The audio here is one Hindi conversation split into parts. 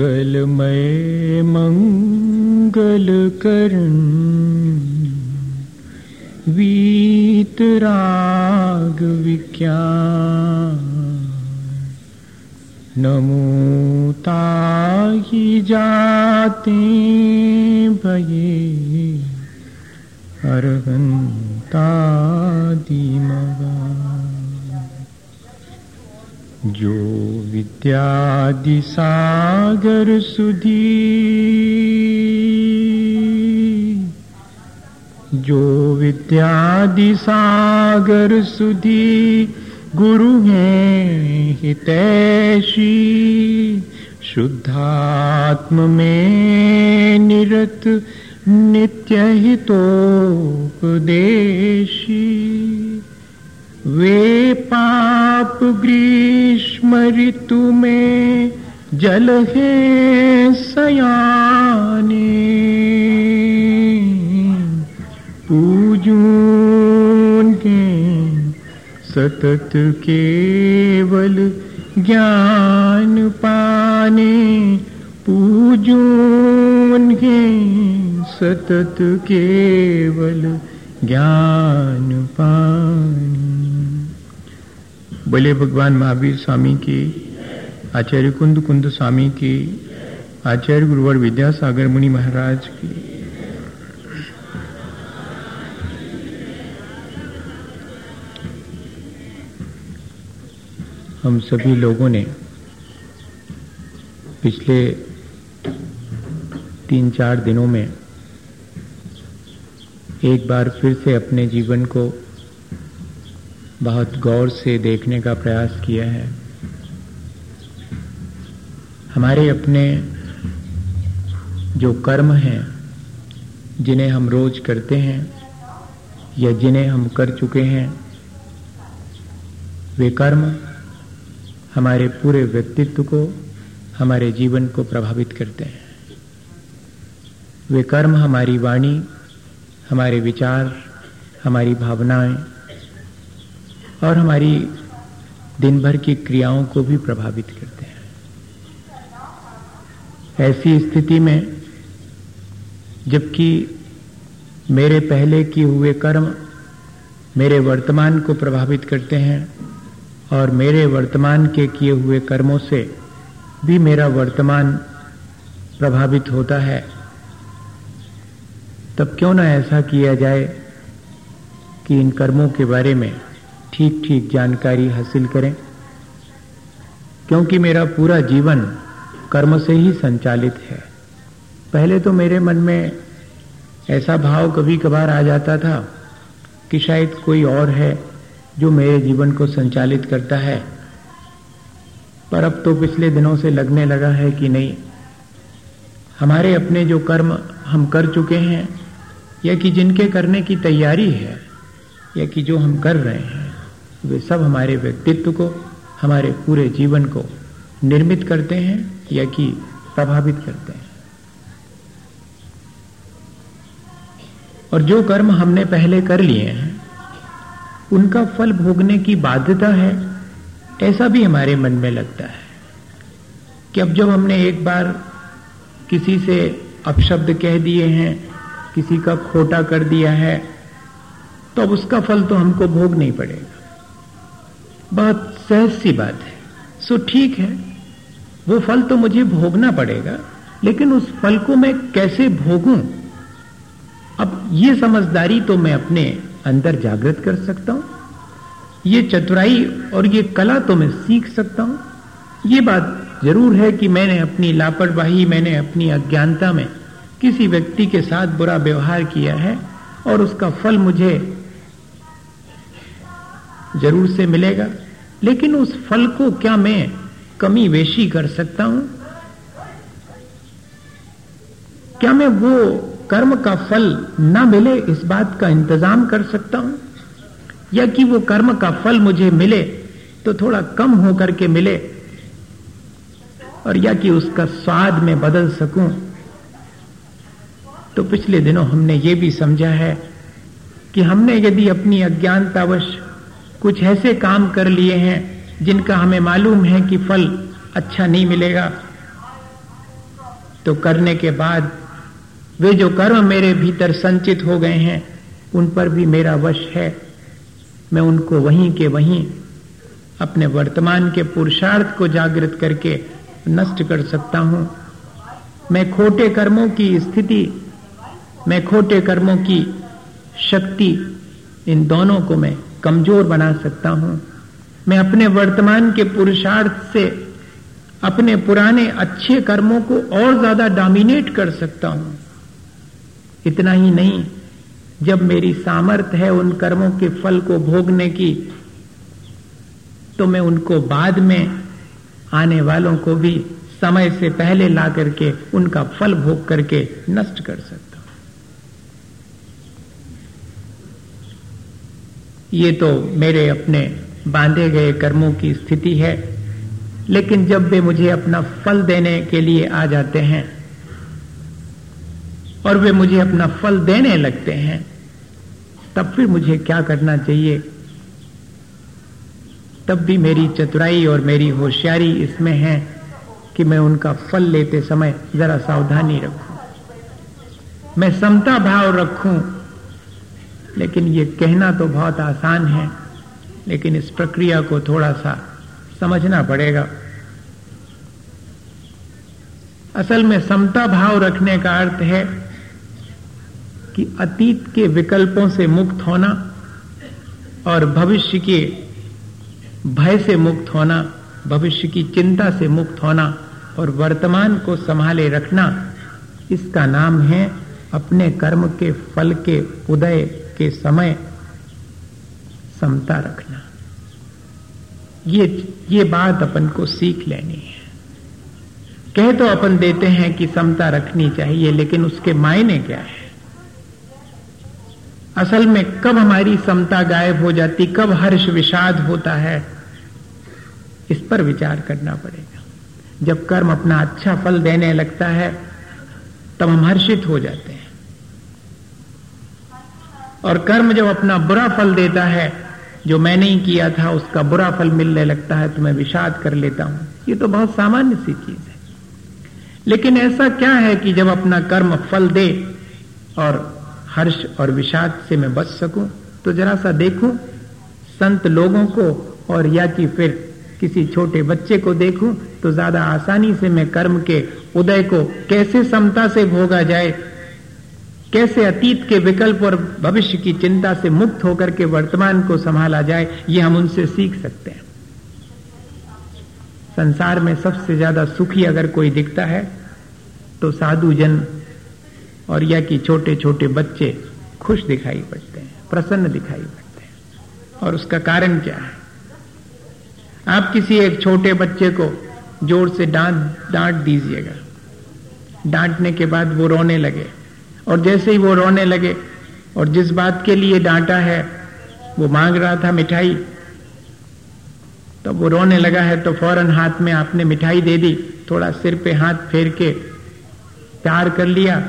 मङ्गलमय मय मङ्गल कर्ण वीतराग विज्ञान। नमु ताहि जाते भये अरवन्तादि जो विद्यादि सागर सुधी, जो विद्यादि सागर सुधी, गुरु हैं हितैषी, शुद्धात्म में निरत, नित्य हितोपदेशी। वे पाप ग्रीष्म ऋतु में जल है सयाने। पूजून के सतत केवल ज्ञान पाने, पूजून के सतत केवल ज्ञान पानी। बोले भगवान महावीर स्वामी की, आचार्य कुंद कुंद स्वामी की, आचार्य गुरुवर विद्यासागर मुनि महाराज की। हम सभी लोगों ने पिछले तीन चार दिनों में एक बार फिर से अपने जीवन को बहुत गौर से देखने का प्रयास किया है। हमारे अपने जो कर्म हैं, जिन्हें हम रोज करते हैं या जिन्हें हम कर चुके हैं, वे कर्म हमारे पूरे व्यक्तित्व को, हमारे जीवन को प्रभावित करते हैं। वे कर्म हमारी वाणी, हमारे विचार, हमारी भावनाएँ और हमारी दिन भर की क्रियाओं को भी प्रभावित करते हैं। ऐसी स्थिति में जबकि मेरे पहले किए हुए कर्म मेरे वर्तमान को प्रभावित करते हैं और मेरे वर्तमान के किए हुए कर्मों से भी मेरा वर्तमान प्रभावित होता है, तब क्यों ना ऐसा किया जाए कि इन कर्मों के बारे में ठीक ठीक जानकारी हासिल करें, क्योंकि मेरा पूरा जीवन कर्म से ही संचालित है। पहले तो मेरे मन में ऐसा भाव कभी कभार आ जाता था कि शायद कोई और है जो मेरे जीवन को संचालित करता है। पर अब तो पिछले दिनों से लगने लगा है कि नहीं, हमारे अपने जो कर्म हम कर चुके हैं, या कि जिनके करने की तैयारी है, या कि जो हम कर रहे हैं वे सब हमारे व्यक्तित्व को, हमारे पूरे जीवन को निर्मित करते हैं या कि प्रभावित करते हैं। और जो कर्म हमने पहले कर लिए हैं, उनका फल भोगने की बाध्यता है, ऐसा भी हमारे मन में लगता है कि अब जब हमने एक बार किसी से अपशब्द कह दिए हैं, किसी का खोटा कर दिया है तो अब उसका फल तो हमको भोग नहीं पड़ेगा। बहुत सहज सी बात है। सो ठीक है। वो फल तो मुझे भोगना पड़ेगा, लेकिन उस फल को मैं कैसे भोगूं? अब ये समझदारी तो मैं अपने अंदर जागृत कर सकता हूँ। ये चतुराई और ये कला तो मैं सीख सकता हूँ। ये बात ज़रूर है कि मैंने अपनी लापरवाही, मैंने अपनी अज्ञानता में किसी व्यक्ति के साथ बुरा व्यवहार किया है और उसका फल मुझे ज़रूर से मिलेगा। लेकिन उस फल को क्या मैं कमी वेशी कर सकता हूँ? क्या मैं वो कर्म का फल ना मिले इस बात का इंतज़ाम कर सकता हूँ? या कि वो कर्म का फल मुझे मिले तो थोड़ा कम होकर के मिले और या कि उसका स्वाद में बदल सकूँ? तो पिछले दिनों हमने ये भी समझा है कि हमने यदि अपनी अज्ञानतावश कुछ ऐसे काम कर लिए हैं जिनका हमें मालूम है कि फल अच्छा नहीं मिलेगा। तो करने के बाद वे जो कर्म मेरे भीतर संचित हो गए हैं, उन पर भी मेरा वश है। मैं उनको वहीं के वहीं अपने वर्तमान के पुरुषार्थ को जागृत करके नष्ट कर सकता हूँ। मैं खोटे कर्मों की स्थिति, मैं खोटे कर्मों की शक्ति इन दोनों को मैं कमज़ोर बना सकता हूँ। मैं अपने वर्तमान के पुरुषार्थ से अपने पुराने अच्छे कर्मों को और ज़्यादा डोमिनेट कर सकता हूँ। इतना ही नहीं, जब मेरी सामर्थ्य है उन कर्मों के फल को भोगने की तो मैं उनको बाद में आने वालों को भी समय से पहले ला करके उनका फल भोग करके नष्ट कर सकता ये तो मेरे अपने बांधे गए कर्मों की स्थिति है। लेकिन जब वे मुझे अपना फल देने के लिए आ जाते हैं और वे मुझे अपना फल देने लगते हैं, तब फिर मुझे क्या करना चाहिए? तब भी मेरी चतुराई और मेरी होशियारी इसमें है कि मैं उनका फल लेते समय जरा सावधानी रखूँ। मैं समता भाव रखूँ लेकिन ये कहना तो बहुत आसान है, लेकिन इस प्रक्रिया को थोड़ा सा समझना पड़ेगा। असल में समता भाव रखने का अर्थ है कि अतीत के विकल्पों से मुक्त होना और भविष्य के भय से मुक्त होना, भविष्य की चिंता से मुक्त होना और वर्तमान को संभाले रखना, इसका नाम है अपने कर्म के फल के उदय के समय समता रखना। ये ये बात अपन को सीख लेनी है। कह तो अपन देते हैं कि समता रखनी चाहिए, लेकिन उसके मायने क्या है? असल में कब हमारी समता गायब हो जाती, कब हर्ष विषाद होता है, इस पर विचार करना पड़ेगा। जब कर्म अपना अच्छा फल देने लगता है, तब हम हर्षित हो जाते हैं। और कर्म जब अपना बुरा फल देता है, जो मैं नहीं किया था, उसका बुरा फल मिलने लगता है तो मैं विषाद कर लेता हूँ। ये तो बहुत सामान्य सी चीज़ है। लेकिन ऐसा क्या है कि जब अपना कर्म फल दे और हर्ष और विषाद से मैं बच सकूँ? तो जरा सा देखूँ, संत लोगों को और या कि फिर किसी छोटे बच्चे को देखूँ तो ज़्यादा आसानी से मैं कर्म के उदय को कैसे समता से भोगा जाए कैसे अतीत के विकल्प और भविष्य की चिंता से मुक्त होकर के वर्तमान को संभाला जाए, ये हम उनसे सीख सकते हैं। संसार में सबसे ज़्यादा सुखी अगर कोई दिखता है तो साधु जन और या कि छोटे छोटे बच्चे खुश दिखाई पड़ते हैं, प्रसन्न दिखाई पड़ते हैं। और उसका कारण क्या है? आप किसी एक छोटे बच्चे को ज़ोर से डांट डांट दीजिएगा। डांटने के बाद वो रोने लगे। और जैसे ही वो रोने लगे और जिस बात के लिए डांटा है, वो मांग रहा था मिठाई। तो वो रोने लगा है तो फ़ौरन हाथ में आपने मिठाई दे दी, थोड़ा सिर पे हाथ फेर के प्यार कर लिया।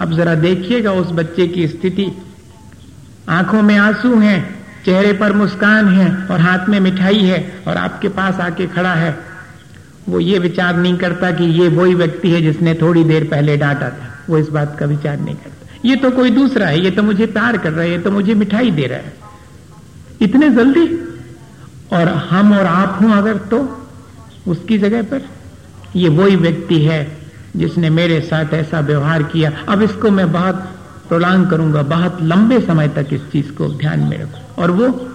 अब जरा देखिएगा उस बच्चे की स्थिति। आँखों में आँसू हैं, चेहरे पर मुस्कान है और हाथ में मिठाई है और आपके पास आके खड़ा है। वो ये विचार नहीं करता कि ये वही व्यक्ति है जिसने थोड़ी देर पहले डांटा था। वो इस बात का विचार नहीं करता। ये तो कोई दूसरा है, ये तो मुझे प्यार कर रहा है, ये तो मुझे मिठाई दे रहा है। इतने जल्दी? और हम और आप हूँ अगर तो उसकी जगह पर? ये वही व्यक्ति है जिसने मेरे साथ ऐसा व्यवहार किया। अब इसको मैं बहुत प्रोलांग करूँगा, बहुत लंबे समय तक इस चीज़ को ध्यान में रखू। और वो,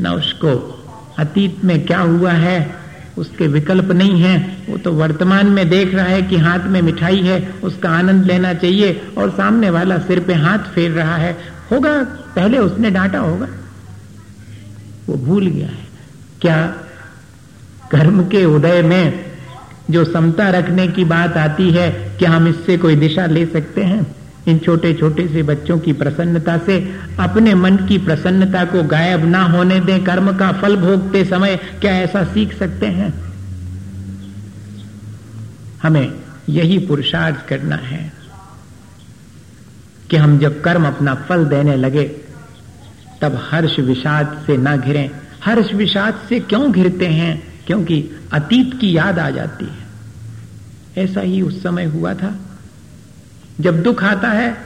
न उसको अतीत में क्या हुआ है उसके विकल्प नहीं है। वो तो वर्तमान में देख रहा है कि हाथ में मिठाई है, उसका आनंद लेना चाहिए और सामने वाला सिर पे हाथ फेर रहा है। होगा, पहले उसने डांटा होगा। वो भूल गया है। क्या कर्म के उदय में जो समता रखने की बात आती है, क्या हम इससे कोई दिशा ले सकते हैं? इन छोटे छोटे से बच्चों की प्रसन्नता से अपने मन की प्रसन्नता को गायब ना होने दें। कर्म का फल भोगते समय क्या ऐसा सीख सकते हैं? हमें यही पुरुषार्थ करना है कि हम जब कर्म अपना फल देने लगे, तब हर्ष विषाद से ना घिरें। हर्ष विषाद से क्यों घिरते हैं? क्योंकि अतीत की याद आ जाती है। ऐसा ही उस समय हुआ था जब दुख आता है,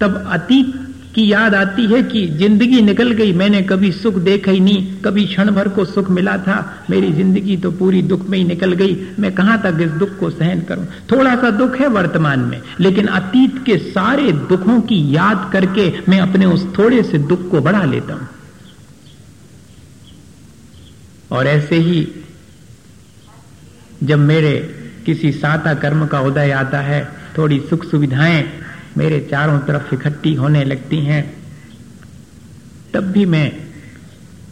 तब अतीत की याद आती है कि ज़िंदगी निकल गई, मैंने कभी सुख देखा ही नहीं, कभी क्षण भर को सुख मिला था, मेरी ज़िंदगी तो पूरी दुख में ही निकल गई, मैं कहाँ तक इस दुख को सहन करूँ? थोड़ा सा दुख है वर्तमान में, लेकिन अतीत के सारे दुखों की याद करके मैं अपने उस थोड़े से दुख को बढ़ा लेता हूँ। और ऐसे ही, जब मेरे किसी साता कर्म का उदय आता है थोड़ी सुख सुविधाएँ मेरे चारों तरफ़ इकट्ठी होने लगती हैं, तब भी मैं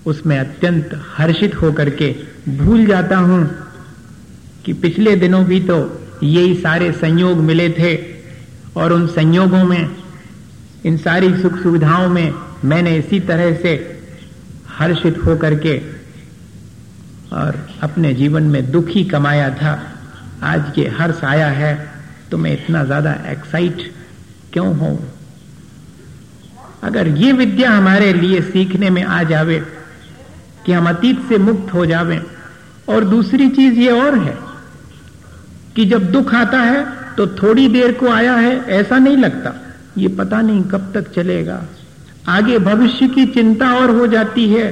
उसमें अत्यंत हर्षित होकर के भूल जाता हूँ कि पिछले दिनों भी तो यही सारे संयोग मिले थे और उन संयोगों में, इन सारी सुख सुविधाओं में मैंने इसी तरह से हर्षित होकर के और अपने जीवन में दुखी कमाया था। आज के हर्ष आया है तो मैं इतना ज़्यादा एक्साइट क्यों हो? अगर ये विद्या हमारे लिए सीखने में आ जावे, कि हम अतीत से मुक्त हो जावें, और दूसरी चीज़ ये और है, कि जब दुख आता है तो थोड़ी देर को आया है, ऐसा नहीं लगता। ये पता नहीं कब तक चलेगा। आगे भविष्य की चिंता और हो जाती है,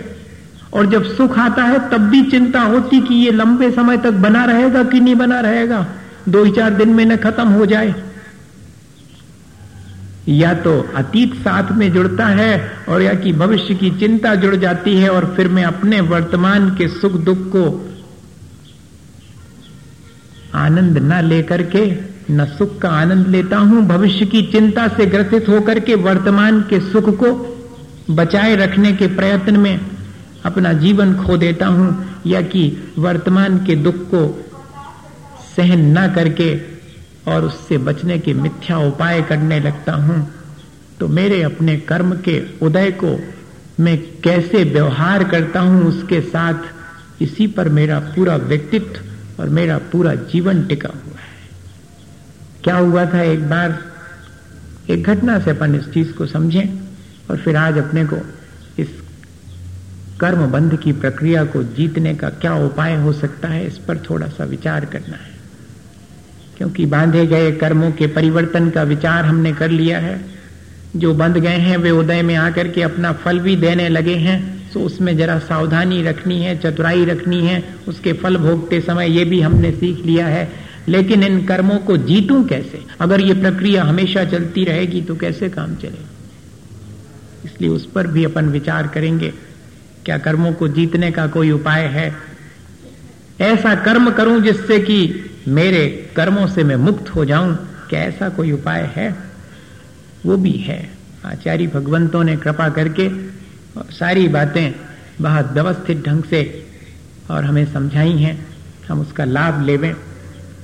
और जब सुख आता है, तब भी चिंता होती कि ये लंबे समय तक बना रहेगा कि नहीं बना रहेगा। दो ही चार दिन में न खत्म हो जाए। या तो अतीत साथ में जुड़ता है और या कि भविष्य की चिंता जुड़ जाती है और फिर मैं अपने वर्तमान के सुख दुख को आनंद न लेकर के, न सुख का आनंद लेता हूँ, भविष्य की चिंता से ग्रसित होकर के वर्तमान के सुख को बचाए रखने के प्रयत्न में अपना जीवन खो देता हूँ, या कि वर्तमान के दुख को सहन न करके और उससे बचने के मिथ्या उपाय करने लगता हूँ तो मेरे अपने कर्म के उदय को मैं कैसे व्यवहार करता हूँ उसके साथ इसी पर मेरा पूरा व्यक्तित्व और मेरा पूरा जीवन टिका हुआ है। क्या हुआ था एक बार? एक घटना से अपन इस चीज़ को समझें और फिर आज अपने को इस कर्म बंध की प्रक्रिया को जीतने का क्या उपाय हो सकता है, इस पर थोड़ा सा विचार करना है। क्योंकि बांधे गए कर्मों के परिवर्तन का विचार हमने कर लिया है। जो बंध गए हैं, वे उदय में आकर के अपना फल भी देने लगे हैं। तो उसमें जरा सावधानी रखनी है, चतुराई रखनी है। उसके फल भोगते समय ये भी हमने सीख लिया है। लेकिन इन कर्मों को जीतूं कैसे? अगर ये प्रक्रिया हमेशा चलती रहेगी तो कैसे काम चलेगा इसलिए उस पर भी अपन विचार करेंगे। क्या कर्मों को जीतने का कोई उपाय है? ऐसा कर्म करूँ जिससे कि मेरे कर्मों से मैं मुक्त हो जाऊँ, क्या ऐसा कोई उपाय है? वो भी है। आचार्य भगवंतों ने कृपा करके सारी बातें बहुत व्यवस्थित ढंग से और हमें समझाई हैं। हम उसका लाभ लेवें।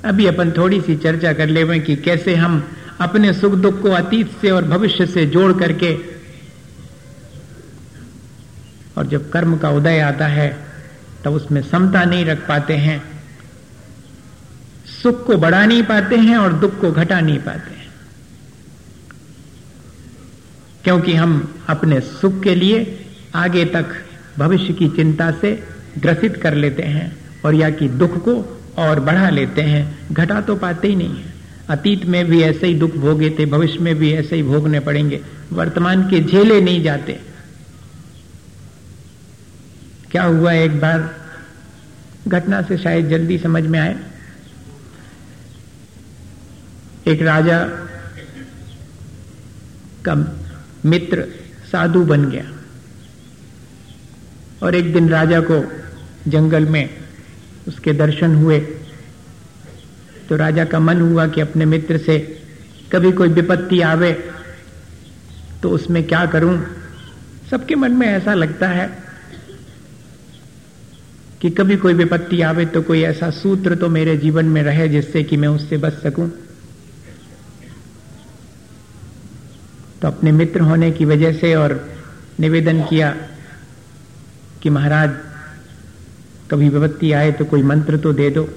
अभी अपन थोड़ी सी चर्चा कर लेवें कि कैसे हम अपने सुख दुख को अतीत से और भविष्य से जोड़ करके और जब कर्म का उदय आता है, तब उसमें समता नहीं रख पाते हैं। सुख को बढ़ा नहीं पाते हैं और दुख को घटा नहीं पाते हैं। क्योंकि हम अपने सुख के लिए आगे तक भविष्य की चिंता से ग्रसित कर लेते हैं और या कि दुख को और बढ़ा लेते हैं। घटा तो पाते ही नहीं है। अतीत में भी ऐसे ही दुख भोगे थे, भविष्य में भी ऐसे ही भोगने पड़ेंगे। वर्तमान के झेले नहीं जाते। क्या हुआ एक बार? घटना से शायद जल्दी समझ में आए। एक राजा का मित्र साधु बन गया। और एक दिन राजा को जंगल में उसके दर्शन हुए। तो राजा का मन हुआ कि अपने मित्र से कभी कोई विपत्ति आवे तो उसमें क्या करूँ? सबके मन में ऐसा लगता है कि कभी कोई विपत्ति आवे तो कोई ऐसा सूत्र तो मेरे जीवन में रहे जिससे कि मैं उससे बच सकूँ। तो अपने मित्र होने की वजह से और निवेदन किया कि महाराज, कभी विपत्ति आए तो कोई मंत्र तो दे दो।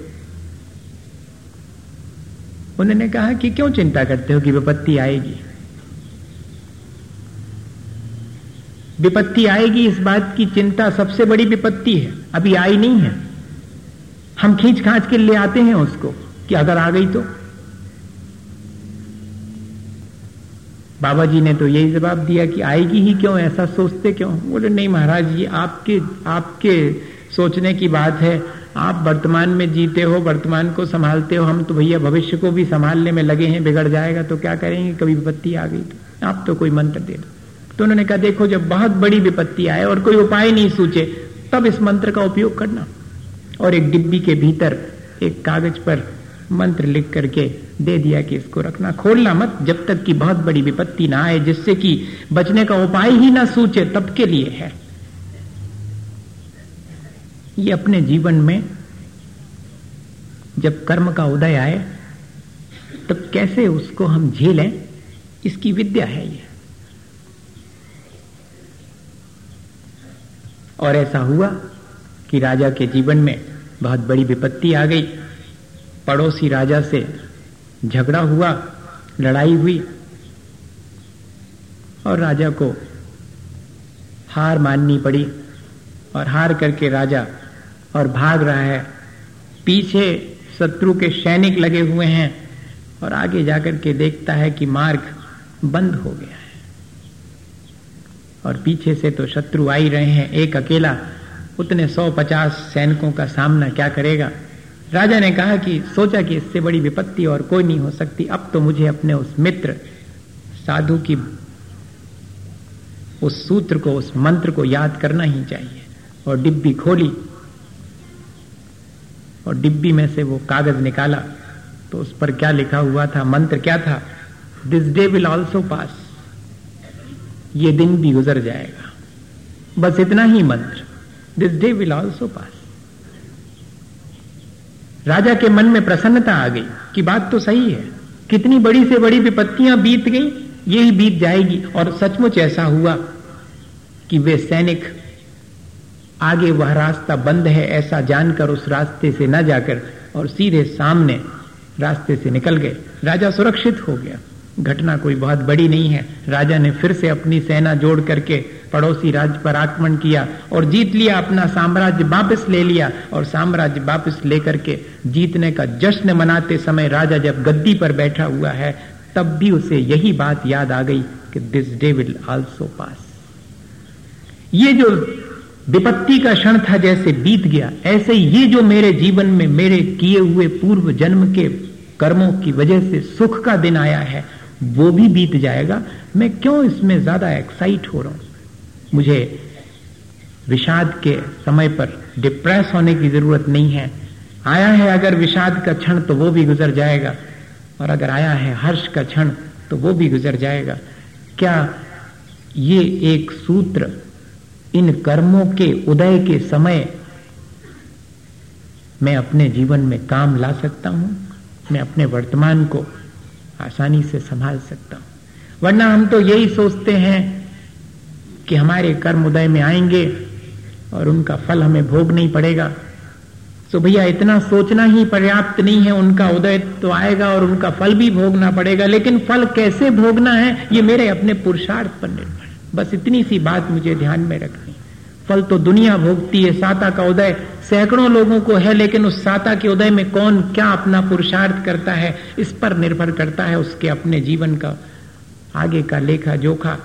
उन्होंने कहा कि क्यों चिंता करते हो कि विपत्ति आएगी? विपत्ति आएगी इस बात की चिंता सबसे बड़ी विपत्ति है। अभी आई नहीं है। हम खींच खांच के ले आते हैं उसको कि अगर आ गई तो। बाबा जी ने तो यही जवाब दिया कि आएगी ही क्यों? ऐसा सोचते क्यों? बोले, नहीं महाराज जी आपके आपके सोचने की बात है। आप वर्तमान में जीते हो, वर्तमान को संभालते हो। हम तो भैया भविष्य को भी संभालने में लगे हैं। बिगड़ जाएगा तो क्या करेंगे? कभी विपत्ति आ गई तो। आप तो कोई मंत्र दे दो। तो उन्होंने कहा, देखो, जब बहुत बड़ी विपत्ति आए और कोई उपाय नहीं सूचे तब इस मंत्र का उपयोग करना। और एक डिब्बी के भीतर एक कागज़ पर मंत्र लिख करके दे दिया कि इसको रखना। खोलना मत, जब तक कि बहुत बड़ी विपत्ति ना आए, जिससे कि बचने का उपाय ही ना सूचे, तब के लिए है। ये अपने जीवन में जब कर्म का उदय आए, तब कैसे उसको हम झेलें? इसकी विद्या है ये। और ऐसा हुआ कि राजा के जीवन में बहुत बड़ी विपत्ति आ गई। पड़ोसी राजा से झगड़ा हुआ, लड़ाई हुई और राजा को हार माननी पड़ी और हार करके राजा और भाग रहा है। पीछे शत्रु के सैनिक लगे हुए हैं और आगे जाकर के देखता है कि मार्ग बंद हो गया है। और पीछे से तो शत्रु आ ही रहे हैं, एक अकेला, उतने सौ पचास सैनिकों का सामना क्या करेगा? राजा ने कहा कि सोचा कि इससे बड़ी विपत्ति और कोई नहीं हो सकती। अब तो मुझे अपने उस मित्र, साधु की उस सूत्र को, उस मंत्र को याद करना ही चाहिए। और डिब्बी खोली और डिब्बी में से वो कागज़ निकाला। तो उस पर क्या लिखा हुआ था, मंत्र क्या था? This day will also pass ये दिन भी गुजर जाएगा। बस इतना ही मंत्र। This day will also pass राजा के मन में प्रसन्नता आ गई कि बात तो सही है। कितनी बड़ी से बड़ी विपत्तियाँ बीत गई, यही बीत जाएगी। और सचमुच ऐसा हुआ कि वे सैनिक, आगे वह रास्ता बंद है ऐसा जानकर उस रास्ते से न जाकर और सीधे सामने रास्ते से निकल गए। राजा सुरक्षित हो गया। घटना कोई बहुत बड़ी नहीं है। राजा ने फिर से अपनी सेना जोड़ करके पड़ोसी राज्य पर आक्रमण किया और जीत लिया, अपना साम्राज्य वापस ले लिया और साम्राज्य वापस लेकर के जीतने का जश्न मनाते समय राजा जब गद्दी पर बैठा हुआ है, तब भी उसे यही बात याद आ गई कि this day will also pass ये जो विपत्ति का क्षण था जैसे बीत गया, ऐसे ये जो मेरे जीवन में मेरे किए हुए पूर्व जन्म के कर्मों की वजह से सुख का दिन आया है वो भी बीत जाएगा। मैं क्यों इसमें ज़्यादा एक्साइट हो रहा हूँ? मुझे विषाद के समय पर डिप्रेस होने की ज़रूरत नहीं है। आया है अगर विषाद का क्षण तो वो भी गुजर जाएगा। और अगर आया है हर्ष का क्षण तो वो भी गुजर जाएगा। क्या ये एक सूत्र इन कर्मों के उदय के समय मैं अपने जीवन में काम ला सकता हूँ? मैं अपने वर्तमान को आसानी से संभाल सकता हूँ। वरना हम तो यही सोचते हैं कि हमारे कर्म उदय में आएँगे और उनका फल हमें भोग नहीं पड़ेगा। तो भैया, इतना सोचना ही पर्याप्त नहीं है। उनका उदय तो आएगा और उनका फल भी भोगना पड़ेगा। लेकिन फल कैसे भोगना है, ये मेरे अपने पुरुषार्थ पर निर्भर बस इतनी सी बात मुझे ध्यान में रखनी फल तो दुनिया भोगती है, साता का उदय सैकड़ों लोगों को है, लेकिन उस साता के उदय में कौन क्या अपना पुरुषार्थ करता है, इस पर निर्भर करता है उसके अपने जीवन का आगे का लेखा जोखा,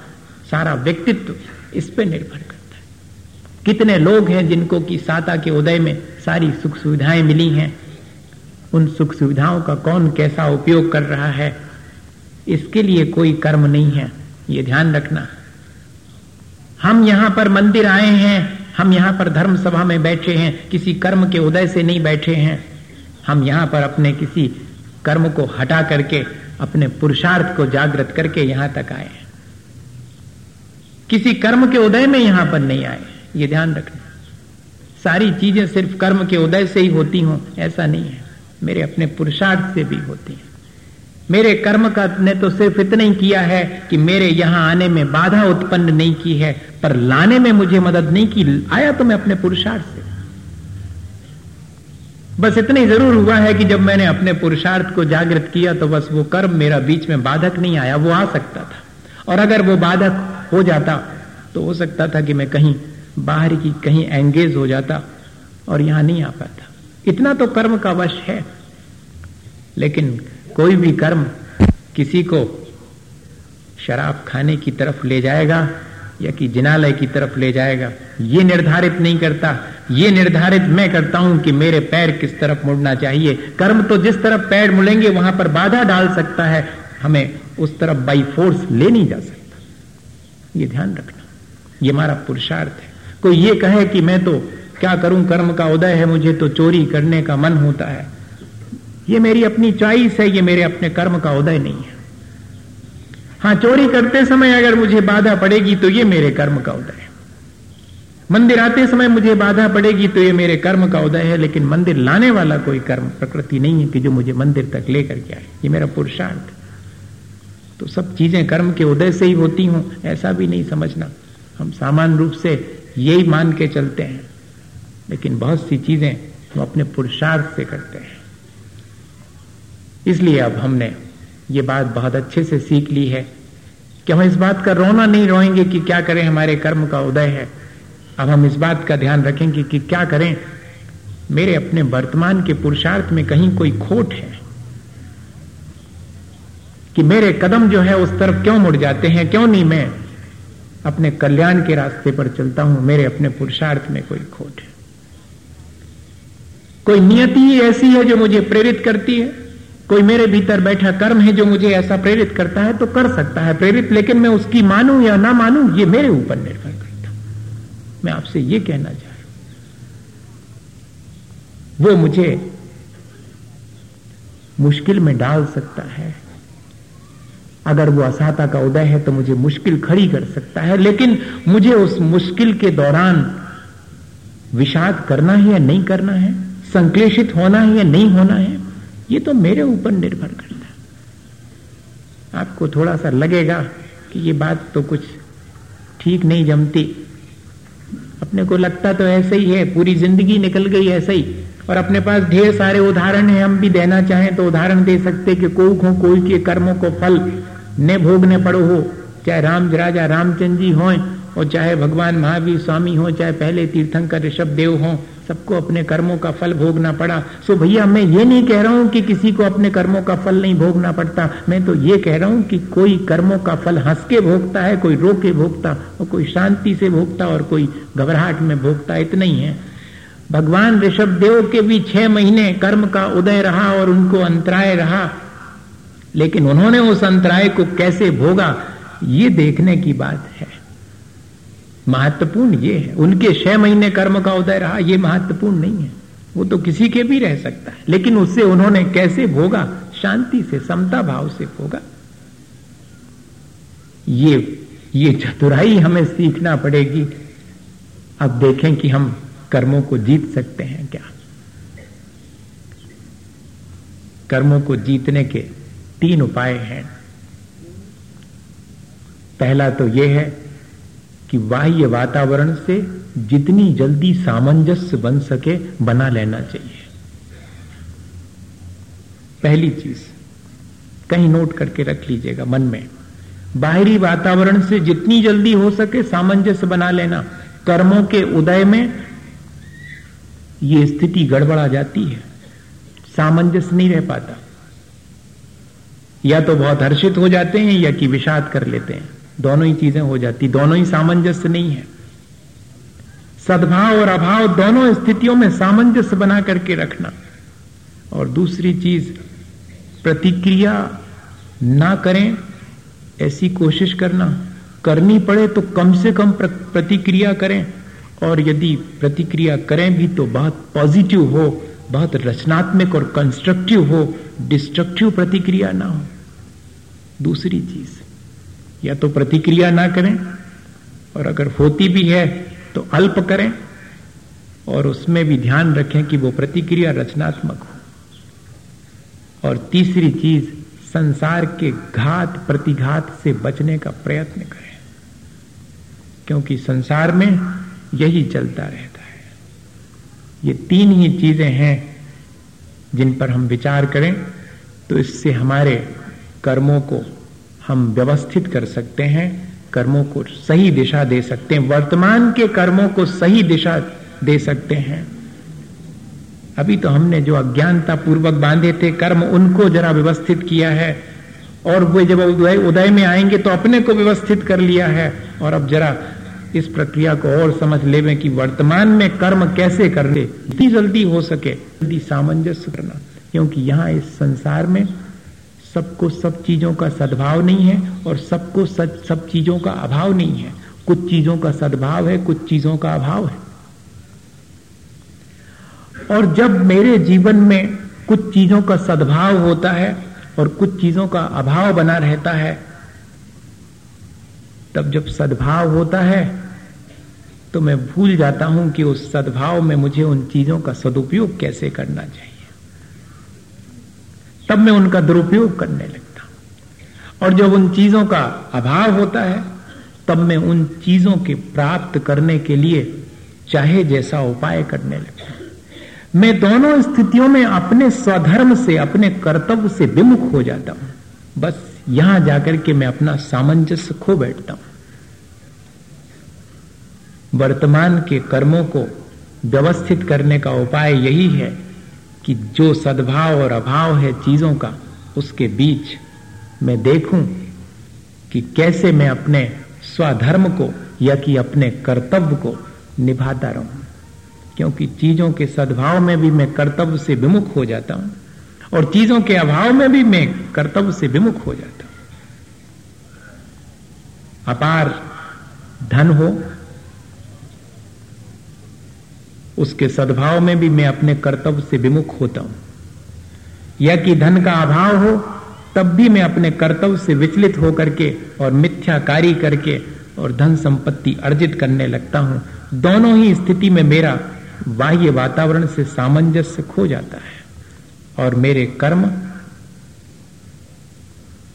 सारा व्यक्तित्व इस पर निर्भर करता है। कितने लोग हैं जिनको कि साता के उदय में सारी सुख सुविधाएँ मिली हैं, उन सुख सुविधाओं का कौन कैसा उपयोग कर रहा है, इसके लिए कोई कर्म नहीं है, ये ध्यान रखना। हम यहाँ पर मंदिर आए हैं हम यहाँ पर धर्म सभा में बैठे हैं, किसी कर्म के उदय से नहीं बैठे हैं। हम यहाँ पर अपने किसी कर्म को हटा करके, अपने पुरुषार्थ को जागृत करके यहाँ तक आए हैं। किसी कर्म के उदय में यहाँ पर नहीं आए ये ध्यान रखना। सारी चीज़ें सिर्फ़ कर्म के उदय से ही होती हों, ऐसा नहीं है। मेरे अपने पुरुषार्थ से भी होती हैं। मेरे कर्म का ने तो सिर्फ़ इतना ही किया है कि मेरे यहाँ आने में बाधा उत्पन्न नहीं की है, पर लाने में मुझे मदद नहीं की, आया तो मैं अपने पुरुषार्थ से। बस इतना ही ज़रूर हुआ है कि जब मैंने अपने पुरुषार्थ को जागृत किया तो बस वो कर्म मेरा बीच में बाधक नहीं आया, वो आ सकता था। और अगर वो बाधक हो जाता तो हो सकता था कि मैं कहीं बाहर की, कहीं एंगेज हो जाता और यहाँ नहीं आ पाता। इतना तो कर्म का वश है, लेकिन कोई भी कर्म किसी को शराब खाने की तरफ़ ले जाएगा या कि जिनालय की तरफ़ ले जाएगा, ये निर्धारित नहीं करता। ये निर्धारित मैं करता हूँ कि मेरे पैर किस तरफ़ मुड़ना चाहिए। कर्म तो जिस तरफ़ पैर मुड़ेंगे, वहाँ पर बाधा डाल सकता है। हमें उस तरफ़ बाई फोर्स ले नहीं जा सकता। ये ध्यान रखना। ये हमारा पुरुषार्थ है। कोई ये कहे कि मैं तो क्या करूँ? कर्म का उदय है मुझे तो चोरी करने का मन होता है। ये मेरी अपनी चॉइस है, ये मेरे अपने कर्म का उदय नहीं है। हाँ चोरी करते समय अगर मुझे बाधा पड़ेगी तो ये मेरे कर्म का उदय है। मंदिर आते समय मुझे बाधा पड़ेगी तो ये मेरे कर्म का उदय है, लेकिन मंदिर लाने वाला कोई कर्म, प्रकृति नहीं है कि जो मुझे मंदिर तक लेकर के आए। ये मेरा पुरुषार्थ तो सब चीज़ें कर्म के उदय से ही होती हूँ, ऐसा भी नहीं समझना। हम सामान्य रूप से यही मान के चलते हैं, लेकिन बहुत सी चीज़ें हम अपने पुरुषार्थ से करते हैं। इसलिए अब हमने ये बात बहुत अच्छे से सीख ली है कि हम इस बात का रोना नहीं रोएँगे कि क्या करें, हमारे कर्म का उदय है। अब हम इस बात का ध्यान रखेंगे कि क्या करें। मेरे अपने वर्तमान के पुरुषार्थ में कहीं कोई खोट है कि मेरे कदम जो है उस तरफ़ क्यों मुड़ जाते हैं, क्यों नहीं मैं अपने कल्याण के रास्ते पर चलता हूँ, मेरे अपने पुरुषार्थ में कोई खोट है। कोई नियति ऐसी है जो मुझे प्रेरित करती है? कोई मेरे भीतर बैठा कर्म है जो मुझे ऐसा प्रेरित करता है तो कर सकता है प्रेरित, लेकिन मैं उसकी मानूं या ना मानूं, ये मेरे ऊपर निर्भर करता मैं आपसे ये कहना चाह रहा वो मुझे मुश्किल में डाल सकता है। अगर वो असाता का उदय है तो मुझे मुश्किल खड़ी कर सकता है, लेकिन मुझे उस मुश्किल के दौरान विषाद करना है या नहीं करना है? संक्लेशित होना है या नहीं होना है? ये तो मेरे ऊपर निर्भर करता है। आपको थोड़ा सा लगेगा कि ये बात तो कुछ ठीक नहीं जमती। अपने को लगता तो ऐसे ही है, पूरी ज़िंदगी निकल गई ऐसे ही। और अपने पास ढेर सारे उदाहरण हैं, हम भी देना चाहें तो उदाहरण दे सकते कि कोई को कोई के कर्मों को फल ने भोगने पड़ो हो। चाहे राम राजा रामचंद्र जी हों और चाहे भगवान महावीर स्वामी हो, चाहे पहले तीर्थंकर ऋषभ देव हों सबको अपने कर्मों का फल भोगना पड़ा। सो भैया, मैं ये नहीं कह रहा हूँ कि किसी को अपने कर्मों का फल नहीं भोगना पड़ता। मैं तो ये कह रहा हूँ कि कोई कर्मों का फल हंस के भोगता है, कोई रो के भोगता, और कोई शांति से भोगता और कोई घबराहट में भोगता, इतना ही है। भगवान ऋषभ देव के भी छह महीने कर्म का उदय रहा और उनको अंतराय रहा। लेकिन उन्होंने उस अंतराय को कैसे भोगा, ये देखने की बात है। महत्वपूर्ण ये है। उनके छह महीने कर्म का उदय रहा, ये महत्वपूर्ण नहीं है। वो तो किसी के भी रह सकता है। लेकिन उससे उन्होंने कैसे भोगा? शांति से, समता भाव से भोगा। ये ये चतुराई हमें सीखना पड़ेगी। अब देखें कि हम कर्मों को जीत सकते हैं क्या। कर्मों को जीतने के तीन उपाय हैं। पहला तो यह है कि बाह्य वातावरण से जितनी जल्दी सामंजस्य बन सके, बना लेना चाहिए। पहली चीज़, कहीं नोट करके रख लीजिएगा मन में। बाहरी वातावरण से जितनी जल्दी हो सके, सामंजस्य बना लेना। कर्मों के उदय में ये स्थिति गड़बड़ा जाती है। सामंजस्य नहीं रह पाता। या तो बहुत हर्षित हो जाते हैं, या कि विषाद कर लेते हैं। दोनों ही चीज़ें हो जाती, दोनों ही सामंजस्य नहीं है। सद्भाव और अभाव दोनों स्थितियों में सामंजस्य बना करके रखना। और दूसरी चीज़, प्रतिक्रिया ना करें, ऐसी कोशिश करना। करनी पड़े तो कम से कम प्रतिक्रिया करें। और यदि प्रतिक्रिया करें भी तो बहुत पॉजिटिव हो बहुत रचनात्मक और कंस्ट्रक्टिव हो, डिस्ट्रक्टिव प्रतिक्रिया ना हो। दूसरी चीज़ या तो प्रतिक्रिया ना करें, और अगर होती भी है तो अल्प करें, और उसमें भी ध्यान रखें कि वो प्रतिक्रिया रचनात्मक हो। और तीसरी चीज़, संसार के घात प्रतिघात से बचने का प्रयत्न करें, क्योंकि संसार में यही चलता रहता है। ये तीन ही चीज़ें हैं जिन पर हम विचार करें तो इससे हमारे कर्मों को हम व्यवस्थित कर सकते हैं, कर्मों को सही दिशा दे सकते हैं, वर्तमान के कर्मों को सही दिशा दे सकते हैं। अभी तो हमने जो अज्ञानता पूर्वक बांधे थे कर्म, उनको जरा व्यवस्थित किया है, और वे जब उदय उदय में आएँगे तो अपने को व्यवस्थित कर लिया है, और अब जरा इस प्रक्रिया को और समझ ले कि वर्तमान में कर्म कैसे करने जितनी जल्दी हो सके, जल्दी सामंजस्य करना, क्योंकि यहाँ इस संसार में सबको सब चीज़ों का सद्भाव नहीं है और सबको सब सब चीज़ों का अभाव नहीं है। कुछ चीज़ों का सद्भाव है, कुछ चीज़ों का अभाव है। और जब मेरे जीवन में कुछ चीज़ों का सद्भाव होता है और कुछ चीज़ों का अभाव बना रहता है, तब जब सद्भाव होता है तो मैं भूल जाता हूँ कि उस सद्भाव में मुझे उन चीज़ों का सदुपयोग कैसे करना चाहिए। तब मैं उनका दुरुपयोग करने लगता। हूँ और जब उन चीज़ों का अभाव होता है, तब मैं उन चीज़ों के प्राप्त करने के लिए चाहे जैसा उपाय करने लगता। मैं दोनों स्थितियों में अपने स्वधर्म से, अपने कर्तव्य से विमुख हो जाता हूँ। बस यहाँ जाकर के मैं अपना सामंजस्य खो बैठता हूँ। वर्तमान के कर्मों को व्यवस्थित करने का उपाय यही है कि जो सद्भाव और अभाव है चीज़ों का, उसके बीच मैं देखूँ कि कैसे मैं अपने स्वधर्म को या कि अपने कर्तव्य को निभाता रहूँ। क्योंकि चीज़ों के सद्भाव में भी मैं कर्तव्य से विमुख हो जाता हूँ और चीज़ों के अभाव में भी मैं कर्तव्य से विमुख हो जाता हूँ। अपार धन हो उसके सद्भाव में भी मैं अपने कर्तव्य से विमुख होता हूँ। या कि धन का अभाव हो, तब भी मैं अपने कर्तव्य से विचलित होकर के और मिथ्या कार्य करके और धन संपत्ति अर्जित करने लगता हूँ। दोनों ही स्थिति में मेरा बाह्य वातावरण से सामंजस्य खो जाता है और मेरे कर्म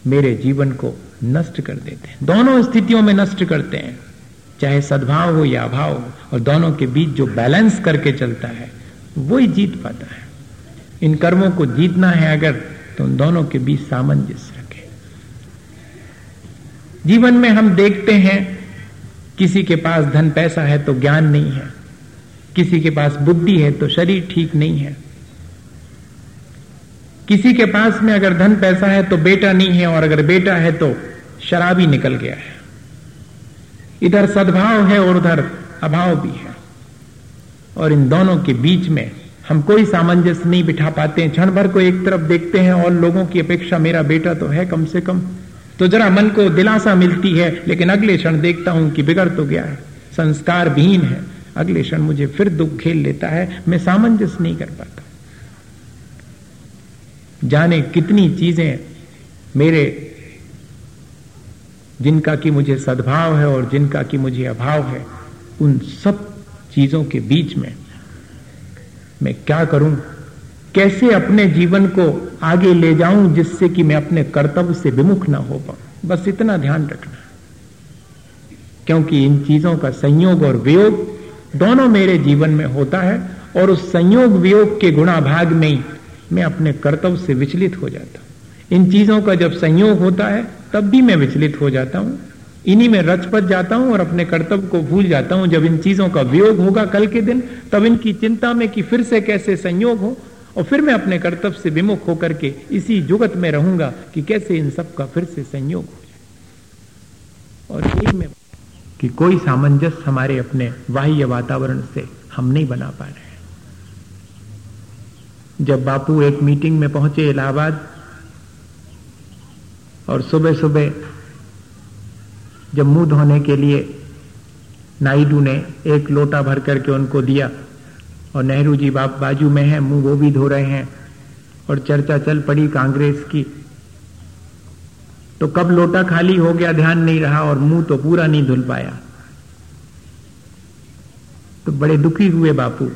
मेरे जीवन को नष्ट कर देते हैं। दोनों स्थितियों में नष्ट करते हैं। चाहे सद्भाव हो या अभाव और दोनों के बीच जो बैलेंस करके चलता है वो ही जीत पाता है। इन कर्मों को जीतना है अगर तो उन दोनों के बीच सामंजस्य रखे। जीवन में हम देखते हैं, किसी के पास धन पैसा है तो ज्ञान नहीं है, किसी के पास बुद्धि है तो शरीर ठीक नहीं है। किसी के पास में अगर धन पैसा है तो बेटा नहीं है, और अगर बेटा है तो शराबी निकल गया है। इधर सद्भाव है और उधर अभाव भी है। और इन दोनों के बीच में हम कोई सामंजस्य नहीं बिठा पाते हैं। क्षण भर को एक तरफ़ देखते हैं और लोगों की अपेक्षा, मेरा बेटा तो है कम से कम। तो जरा मन को दिलासा मिलती है, लेकिन अगले क्षण देखता हूँ कि बिगड़ तो गया है। संस्कार विहीन है। अगले क्षण मुझे फिर दुख खेल लेता है। मैं सामंजस्य नहीं कर पाता। जाने कितनी चीज़ें मेरे जिनका कि मुझे सद्भाव है और जिनका कि मुझे अभाव है, उन सब चीज़ों के बीच में मैं क्या करूँ? कैसे अपने जीवन को आगे ले जाऊँ जिससे कि मैं अपने कर्तव्य से विमुख ना हो पाऊँ? बस इतना ध्यान रखना। क्योंकि इन चीज़ों का संयोग और वियोग दोनों मेरे जीवन में होता है और उस संयोग वियोग के गुणा भाग में ही मैं अपने कर्तव्य से विचलित हो जाता हूँ। इन चीज़ों का जब संयोग होता है, तब भी मैं विचलित हो जाता हूँ। इन्हीं में रचपच जाता हूँ और अपने कर्तव्य को भूल जाता हूँ। जब इन चीज़ों का वियोग होगा कल के दिन, तब इनकी चिंता में कि फिर से कैसे संयोग हो, और फिर मैं अपने कर्तव्य से विमुख होकर के इसी जुगत में रहूँगा कि कैसे इन सब का फिर से संयोग हो जाए। और यही में कि कोई सामंजस्य हमारे अपने बाह्य वातावरण से हम नहीं बना पा रहे जब बापू एक मीटिंग में पहुँचे इलाहाबाद और सुबह सुबह जब मुँह धोने के लिए नायडू ने एक लोटा भर करके उनको दिया और नेहरू जी बाप बाजू में हैं, मुँह वो भी धो रहे हैं और चर्चा चल पड़ी कांग्रेस की तो कब लोटा खाली हो गया ध्यान नहीं रहा और मुँह तो पूरा नहीं धुल पाया। तो बड़े दुखी हुए बापू।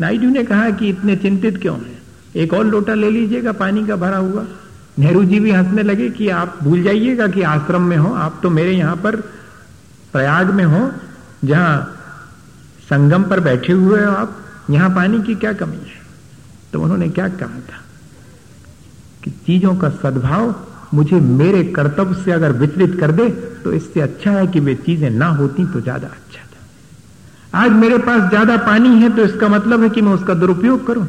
नायडू ने कहा कि इतने चिंतित क्यों हैं? एक और लोटा ले लीजिएगा, पानी का भरा हुआ। नेहरू जी भी हंसने लगे कि आप भूल जाइएगा कि आश्रम में हो। आप तो मेरे यहाँ पर प्रयाग में हो, जहाँ संगम पर बैठे हुए हो आप। यहाँ पानी की क्या कमी है? तो उन्होंने क्या कहा था? कि चीज़ों का सद्भाव मुझे मेरे कर्तव्य से अगर विचलित कर दे तो इससे अच्छा है कि वे चीज़ें ना होती तो ज़्यादा अच्छा था। आज मेरे पास ज़्यादा पानी है तो इसका मतलब है कि मैं उसका दुरुपयोग करूँ।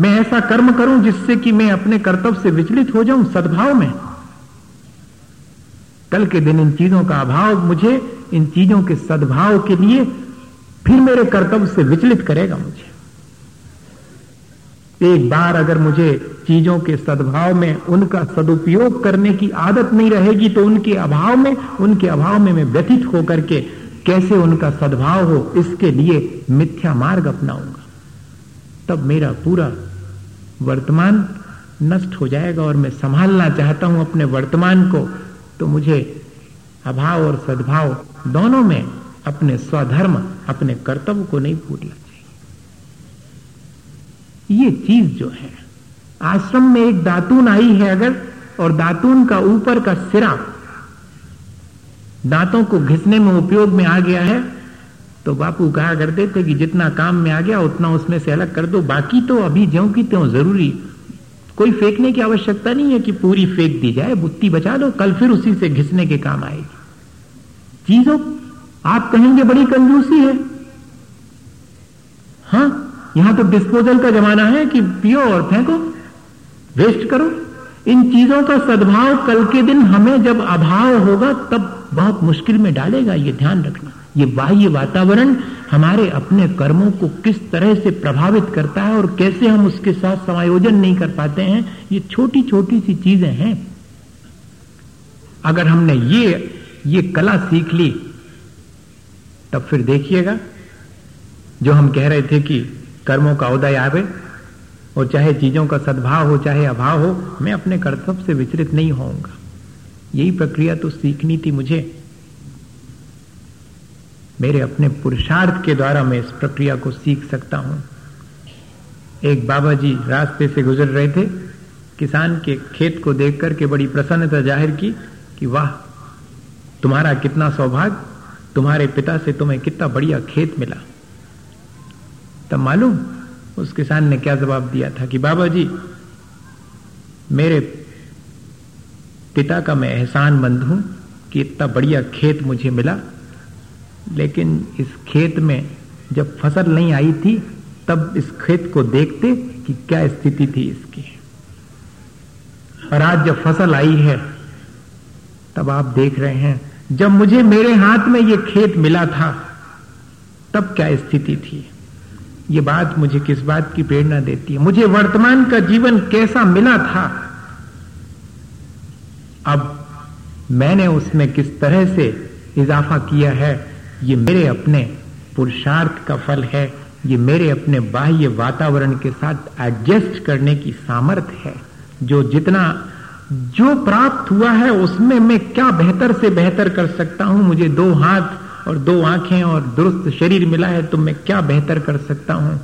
मैं ऐसा कर्म करूँ जिससे कि मैं अपने कर्तव्य से विचलित हो जाऊँ सद्भाव में? कल के दिन इन चीज़ों का अभाव मुझे, इन चीज़ों के सद्भाव के लिए फिर मेरे कर्तव्य से विचलित करेगा मुझे। एक बार अगर मुझे चीज़ों के सद्भाव में, उनका सदुपयोग करने की आदत नहीं रहेगी तो उनके अभाव में, उनके अभाव में मैं व्यथित होकर के कैसे उनका सद्भाव हो, इसके लिए मिथ्या मार्ग अपनाऊँगा। तब मेरा पूरा वर्तमान नष्ट हो जाएगा और मैं संभालना चाहता हूँ अपने वर्तमान को तो मुझे अभाव और सद्भाव दोनों में अपने स्वधर्म, अपने कर्तव्य को नहीं भूलना चाहिए। ये चीज़ जो है, आश्रम में एक दातून आई है अगर, और दातून का ऊपर का सिरा दांतों को घिसने में उपयोग में आ गया है तो बापू कहा करते थे कि जितना काम में आ गया, उतना उसमें से अलग कर दो। बाकी तो अभी ज्यो की त्यों ज़रूरी। कोई फेंकने की आवश्यकता नहीं है कि पूरी फेंक दी जाए, बुत्ती बचा दो, कल फिर उसी से घिसने के काम आएगी। चीज़ों, आप कहेंगे बड़ी कंजूसी है। हाँ यहाँ तो डिस्पोजल का जमाना है कि पियो और फेंको। वेस्ट करो। इन चीज़ों का सद्भाव कल के दिन हमें जब अभाव होगा, तब बहुत मुश्किल में डालेगा, ये ध्यान रखना। ये बाह्य वातावरण हमारे अपने कर्मों को किस तरह से प्रभावित करता है और कैसे हम उसके साथ समायोजन नहीं कर पाते हैं, ये छोटी छोटी सी चीज़ें हैं। अगर हमने ये ये कला सीख ली, तब फिर देखिएगा, जो हम कह रहे थे कि कर्मों का उदय आवे, और चाहे चीज़ों का सद्भाव हो, चाहे अभाव हो, मैं अपने कर्तव्य से विचलित नहीं होऊँगा। यही प्रक्रिया तो सीखनी थी मुझे। मेरे अपने पुरुषार्थ के द्वारा मैं इस प्रक्रिया को सीख सकता हूँ। एक बाबा जी रास्ते से गुजर रहे थे। किसान के खेत को देख करके बड़ी प्रसन्नता ज़ाहिर की कि वाह, तुम्हारा कितना सौभाग्य, तुम्हारे पिता से तुम्हें कितना बढ़िया खेत मिला। तब मालूम उस किसान ने क्या जवाब दिया था कि बाबा जी मेरे पिता का मैं एहसान मंद हूँ कि इतना बढ़िया खेत मुझे मिला। लेकिन इस खेत में जब फ़सल नहीं आई थी, तब इस खेत को देखते कि क्या स्थिति थी इसकी। और आज जब फ़सल आई है, तब आप देख रहे हैं, जब मुझे मेरे हाथ में ये खेत मिला था, तब क्या स्थिति थी? ये बात मुझे किस बात की प्रेरणा देती है? मुझे वर्तमान का जीवन कैसा मिला था? अब मैंने उसमें किस तरह से इजाफा किया है? ये मेरे अपने पुरुषार्थ का फल है, ये मेरे अपने बाह्य वातावरण के साथ एडजस्ट करने की सामर्थ्य है। जो जितना, जो प्राप्त हुआ है, उसमें मैं क्या बेहतर से बेहतर कर सकता हूँ? मुझे दो हाथ और दो आँखें और दुरुस्त शरीर मिला है तो मैं क्या बेहतर कर सकता हूँ?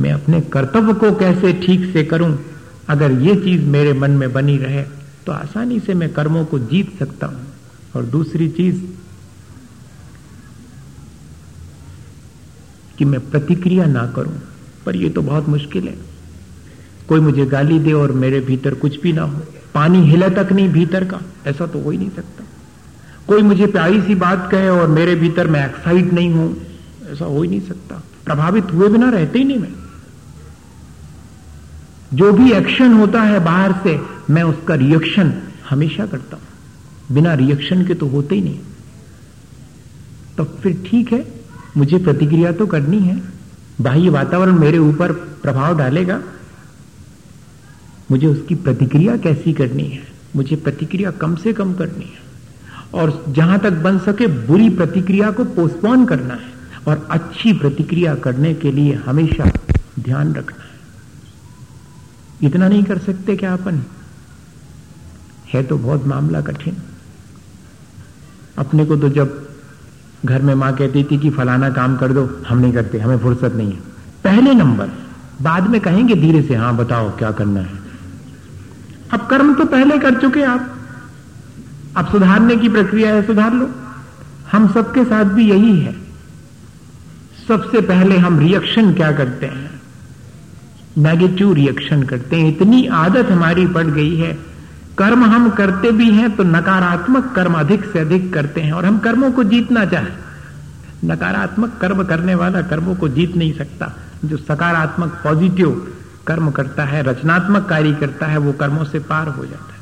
मैं अपने कर्तव्य को कैसे ठीक से करूँ? अगर ये चीज़ मेरे मन में बनी रहे तो आसानी से मैं कर्मों को जीत सकता हूँ। और दूसरी चीज़ कि मैं प्रतिक्रिया ना करूँ, पर यह तो बहुत मुश्किल है। कोई मुझे गाली दे और मेरे भीतर कुछ भी ना हो, पानी हिले तक नहीं भीतर का, ऐसा तो हो ही नहीं सकता। कोई मुझे प्यारी सी बात कहे और मेरे भीतर मैं एक्साइट नहीं हूँ, ऐसा हो ही नहीं सकता। प्रभावित हुए बिना रहते ही नहीं मैं। जो भी एक्शन होता है बाहर से, मैं उसका रिएक्शन हमेशा करता हूँ। बिना रिएक्शन के तो होते ही नहीं। तो फिर ठीक है, मुझे प्रतिक्रिया तो करनी है। बाह्य वातावरण मेरे ऊपर प्रभाव डालेगा। मुझे उसकी प्रतिक्रिया कैसी करनी है? मुझे प्रतिक्रिया कम से कम करनी है। और जहाँ तक बन सके बुरी प्रतिक्रिया को पोस्टपोन करना है। और अच्छी प्रतिक्रिया करने के लिए हमेशा ध्यान रखना है। इतना नहीं कर सकते क्या अपन? है तो बहुत मामला कठिन। अपने को तो जब घर में माँ कहती थी कि फलाना काम कर दो, हम नहीं करते, हमें फुर्सत नहीं है। पहले नंबर, बाद में कहेंगे धीरे से हाँ बताओ, क्या करना है? अब कर्म तो पहले कर चुके आप। अब सुधारने की प्रक्रिया है, सुधार लो। हम सबके साथ भी यही है। सबसे पहले हम रिएक्शन क्या करते हैं? नेगेटिव रिएक्शन करते हैं। इतनी आदत हमारी पड़ गई है कर्म हम करते भी हैं तो नकारात्मक कर्म अधिक से अधिक करते हैं और हम कर्मों को जीतना चाहें। नकारात्मक कर्म करने वाला कर्मों को जीत नहीं सकता। जो सकारात्मक पॉजिटिव कर्म करता है, रचनात्मक कार्य करता है, वो कर्मों से पार हो जाता है।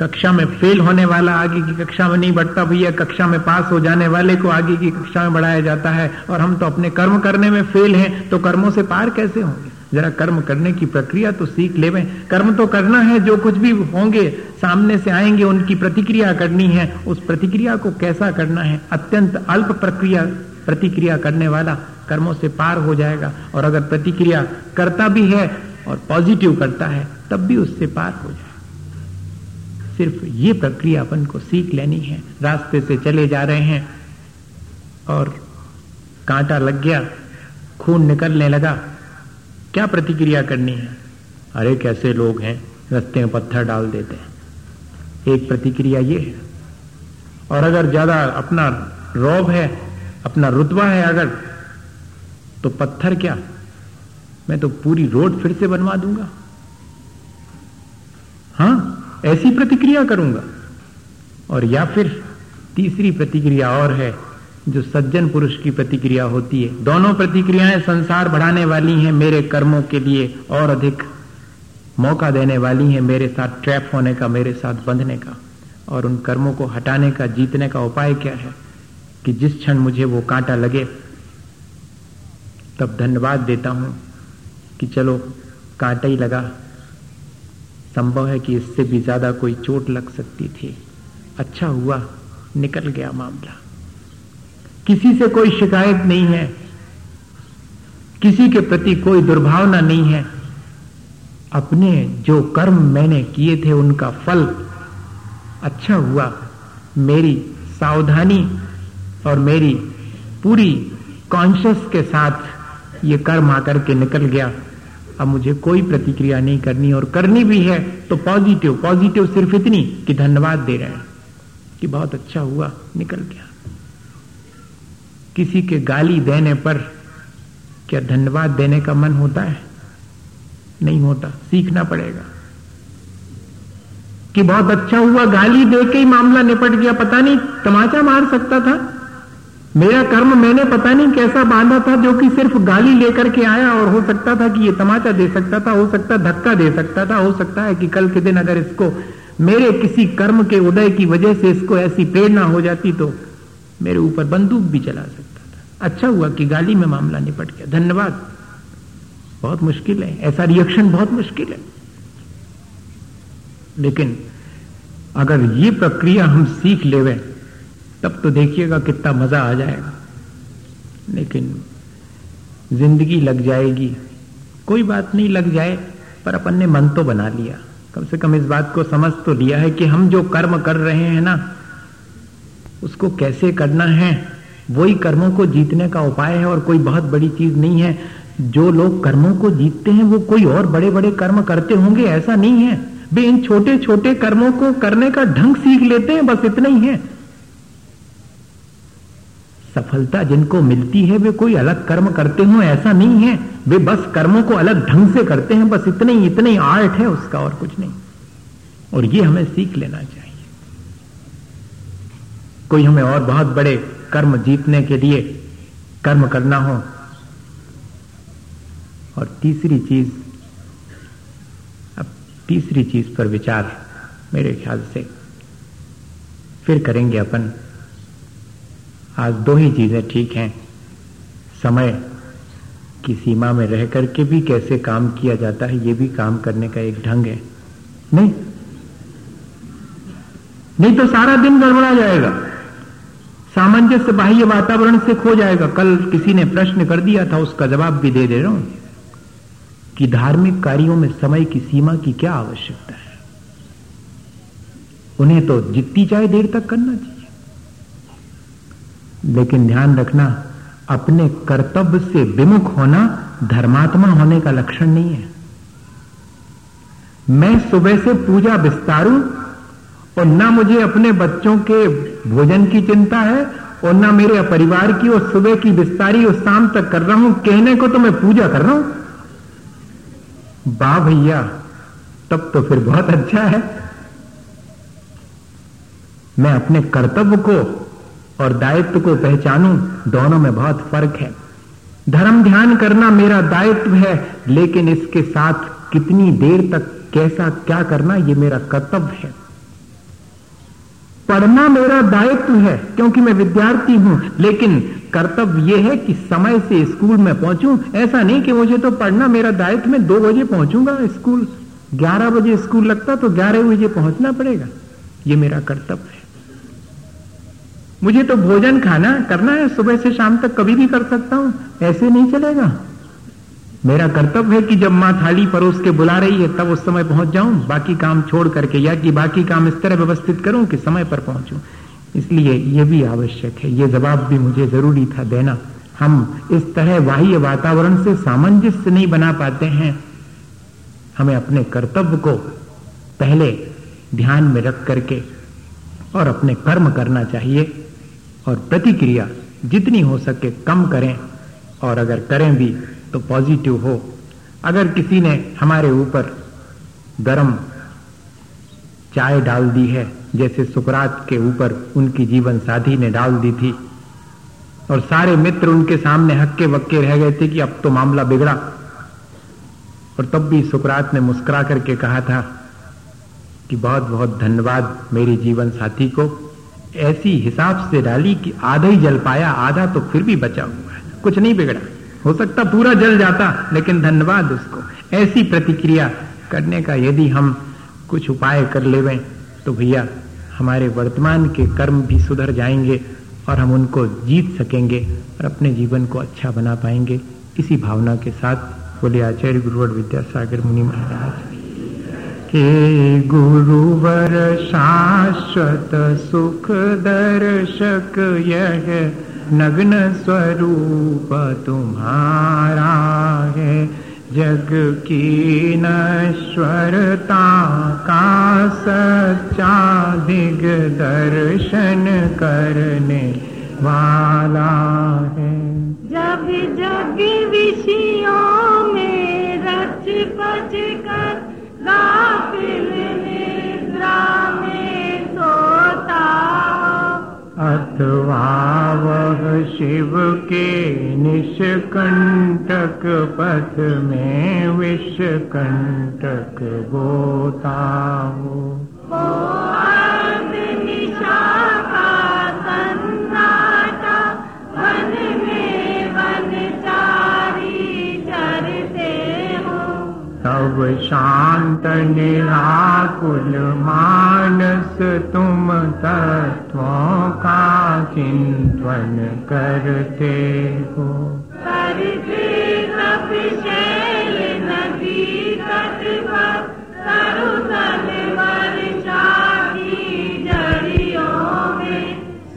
कक्षा में फेल होने वाला आगे की कक्षा में नहीं बढ़ता, भैया कक्षा में पास हो जाने वाले को आगे की कक्षा में बढ़ाया जाता है और हम तो अपने कर्म करने में फेल हैं तो कर्मों से पार कैसे होंगे? जरा कर्म करने की प्रक्रिया तो सीख ले कर्म तो करना है, जो कुछ भी होंगे, सामने से आएँगे, उनकी प्रतिक्रिया करनी है। उस प्रतिक्रिया को कैसा करना है? अत्यंत अल्प प्रक्रिया, प्रतिक्रिया करने वाला कर्मों से पार हो जाएगा। और अगर प्रतिक्रिया करता भी है और पॉजिटिव करता है, तब भी उससे पार हो जाएगा। सिर्फ़ ये प्रक्रिया अपन को सीख लेनी है। रास्ते से चले जा रहे हैं और कांटा लग गया, खून निकलने लगा। क्या प्रतिक्रिया करनी है? अरे, कैसे लोग हैं, रस्ते में पत्थर डाल देते हैं। एक प्रतिक्रिया ये है। और अगर ज़्यादा अपना रौब है, अपना रुतबा है अगर तो पत्थर क्या? मैं तो पूरी रोड फिर से बनवा दूँगा। हाँ, ऐसी प्रतिक्रिया करूँगा। और या फिर तीसरी प्रतिक्रिया और है जो सज्जन पुरुष की प्रतिक्रिया होती है। दोनों प्रतिक्रियाएँ संसार बढ़ाने वाली हैं मेरे कर्मों के लिए और अधिक मौका देने वाली हैं मेरे साथ ट्रैप होने का, मेरे साथ बंधने का। और उन कर्मों को हटाने का, जीतने का उपाय क्या है कि जिस क्षण मुझे वो कांटा लगे, तब धन्यवाद देता हूँ कि चलो, कांटा ही लगा। संभव है कि इससे भी ज़्यादा कोई चोट लग सकती थी। अच्छा हुआ, निकल गया मामला। किसी से कोई शिकायत नहीं है। किसी के प्रति कोई दुर्भावना नहीं है। अपने जो कर्म मैंने किए थे, उनका फल अच्छा हुआ। मेरी सावधानी और मेरी पूरी कॉन्शियस के साथ ये कर्म आकर के निकल गया। अब मुझे कोई प्रतिक्रिया नहीं करनी और करनी भी है तो पॉजिटिव पॉजिटिव सिर्फ़ इतनी कि धन्यवाद दे रहे हैं कि बहुत अच्छा हुआ, निकल गया। किसी के गाली देने पर क्या धन्यवाद देने का मन होता है? नहीं होता। सीखना पड़ेगा। कि बहुत अच्छा हुआ, गाली दे के ही मामला निपट गया, पता नहीं, तमाचा मार सकता था। मेरा कर्म मैंने पता नहीं कैसा बांधा था, जो कि सिर्फ़ गाली लेकर के आया और हो सकता था कि ये तमाचा दे सकता था, हो सकता, धक्का दे सकता था, हो सकता है कि कल के दिन अगर इसको, मेरे किसी कर्म के उदय की वजह से इसको ऐसी प्रेरणा हो जाती तो मेरे ऊपर बंदूक भी चला सकता था। अच्छा हुआ कि गाली में मामला निपट गया। धन्यवाद। बहुत मुश्किल है। ऐसा रिएक्शन बहुत मुश्किल है। लेकिन अगर ये प्रक्रिया हम सीख लेवे, तब तो देखिएगा कितना मज़ा आ जाएगा। लेकिन ज़िंदगी लग जाएगी। कोई बात नहीं लग जाए, पर अपन ने मन तो बना लिया। कम से कम इस बात को समझ तो लिया है कि हम जो कर्म कर रहे हैं ना उसको कैसे करना है? वही कर्मों को जीतने का उपाय है और कोई बहुत बड़ी चीज़ नहीं है। जो लोग कर्मों को जीतते हैं, वो कोई और बड़े बड़े कर्म करते होंगे, ऐसा नहीं है। वे इन छोटे छोटे कर्मों को करने का ढंग सीख लेते हैं, बस इतना ही है। सफलता जिनको मिलती है, वे कोई अलग कर्म करते हो, ऐसा नहीं है। वे बस कर्मों को अलग ढंग से करते हैं, बस इतने ही, इतने आर्ट है, उसका और कुछ नहीं। और ये हमें सीख लेना चाहिए। कोई हमें और बहुत बड़े कर्म जीतने के लिए कर्म करना हो। और तीसरी चीज़, अब तीसरी चीज़ पर विचार मेरे ख्याल से फिर करेंगे अपन। आज दो ही चीज़ें ठीक हैं। समय की सीमा में रह करके भी कैसे काम किया जाता है, ये भी काम करने का एक ढंग है। नहीं? नहीं तो सारा दिन गड़बड़ा जाएगा। सामंजस्य बाह्य वातावरण से खो जाएगा। कल किसी ने प्रश्न कर दिया था, उसका जवाब भी दे दे रहा हूँ। कि धार्मिक कार्यों में समय की सीमा की क्या आवश्यकता है? उन्हें तो जितनी चाहे देर तक करना चाहिए। लेकिन ध्यान रखना, अपने कर्तव्य से विमुख होना धर्मात्मा होने का लक्षण नहीं है। मैं सुबह से पूजा विस्तारू और ना मुझे अपने बच्चों के भोजन की चिंता है, और ना मेरे परिवार की, और सुबह की विस्तारी और शाम तक कर रहा हूँ। कहने को तो मैं पूजा कर रहा हूँ। बा भैया, तब तो फिर बहुत अच्छा है। मैं अपने कर्तव्य को और दायित्व को पहचानूं, दोनों में बहुत फ़र्क है। धर्म ध्यान करना मेरा दायित्व है, लेकिन इसके साथ कितनी देर तक, कैसा क्या करना यह मेरा कर्तव्य है। पढ़ना मेरा दायित्व है, क्योंकि मैं विद्यार्थी हूँ। लेकिन कर्तव्य यह है कि समय से स्कूल में पहुंचूं। ऐसा नहीं कि मुझे तो पढ़ना मेरा दायित्व में दो बजे पहुंचूँगा स्कूल। ग्यारह बजे स्कूल लगता तो ग्यारह बजे पहुँचना पड़ेगा। ये मेरा कर्तव्य है। मुझे तो भोजन खाना करना है, सुबह से शाम तक कभी भी कर सकता हूँ। ऐसे नहीं चलेगा। मेरा कर्तव्य है कि जब माँ थाली परोस के बुला रही है, तब उस समय पहुँच जाऊँ। बाकी काम छोड़ करके या कि बाकी काम इस तरह व्यवस्थित करूँ कि समय पर पहुंचूं। इसलिए यह भी आवश्यक है। ये जवाब भी मुझे ज़रूरी था देना। हम इस तरह बाह्य वातावरण से सामंजस्य नहीं बना पाते हैं। हमें अपने कर्तव्य को पहले ध्यान में रख करके और अपने कर्म करना चाहिए और प्रतिक्रिया जितनी हो सके कम करें और अगर करें भी तो पॉजिटिव हो। अगर किसी ने हमारे ऊपर गर्म चाय डाल दी है, जैसे सुकरात के ऊपर उनकी जीवन साथी ने डाल दी थी, और सारे मित्र उनके सामने हक्के वक्के रह गए थे कि अब तो मामला बिगड़ा, और तब भी सुकरात ने मुस्कुरा करके कहा था कि बहुत बहुत धन्यवाद मेरी जीवन साथी को। ऐसी हिसाब से डाली कि आधा ही जल पाया, आधा तो फिर भी बचा हुआ है। कुछ नहीं बिगड़ा। हो सकता पूरा जल जाता, लेकिन धन्यवाद उसको। ऐसी प्रतिक्रिया करने का यदि हम कुछ उपाय कर लेवें तो भैया, हमारे वर्तमान के कर्म भी सुधर जाएँगे और हम उनको जीत सकेंगे और अपने जीवन को अच्छा बना पाएँगे। इसी भावना के साथ बोले आचार्य गुरुवर विद्यासागर मुनि महाराज। के गुरुवर शाश्वत सुख दर्शक यह नग्न स्वरूप तुम्हारा है। जग की नश्वरता का सच्चा दिग दर्शन करने वाला है। जब जग विषयों में रच पच कर, गाफिल निद्रा में अथवा वह शिव के निष्कंटक पथ में विषकंटक बोता हो शांत निराकुल मानस तुम तत्वों का चिंतन करते हो। करते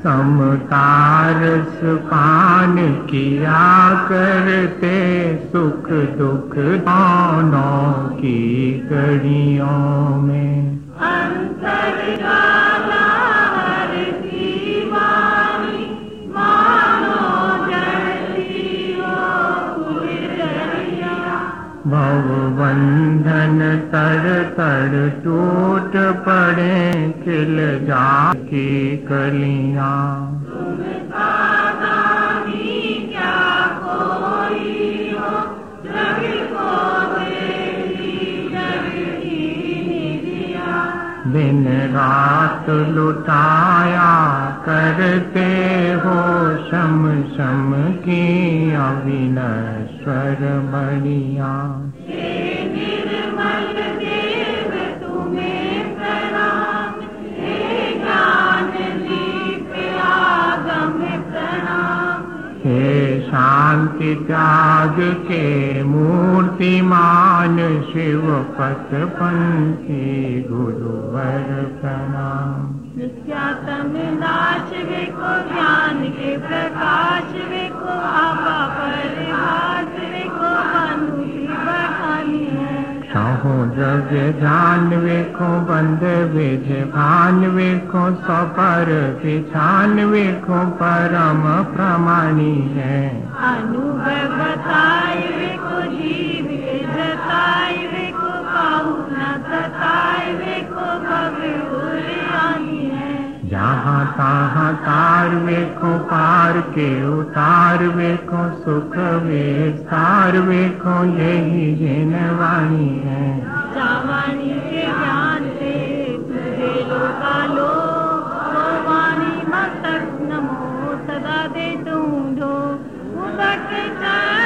समतारस पान किया करते सुख दुख दोनों की कड़ियों में। अंतर भव बंधन तर तर टूट पड़े, खिल जा कलियाँ। दानी रात लुटाया करते हो शम शम की अविनश्वर प्रणाम हे शांति त्याग के मूर्तिमान शिव पथ पंथी गुरुवर प्रणाम। नित्यातम नाश विको ज्ञान के प्रकाश विको आपा परिभाष विको मनु की बखानी जग ध्यान वेखो बंद विज भान वेखो सपर पिछान वेखो परम प्रमाणी है। अनुभव बताए वेखो जीव के वेखो पाऊ न वेखो भव्य जहाँ तहाँ तार को पार के उतार सुख यही है। जावाणी के ज्ञान से तुझे लोका लो वो मस्तक नमो सदा दे ढूंढो उदक चा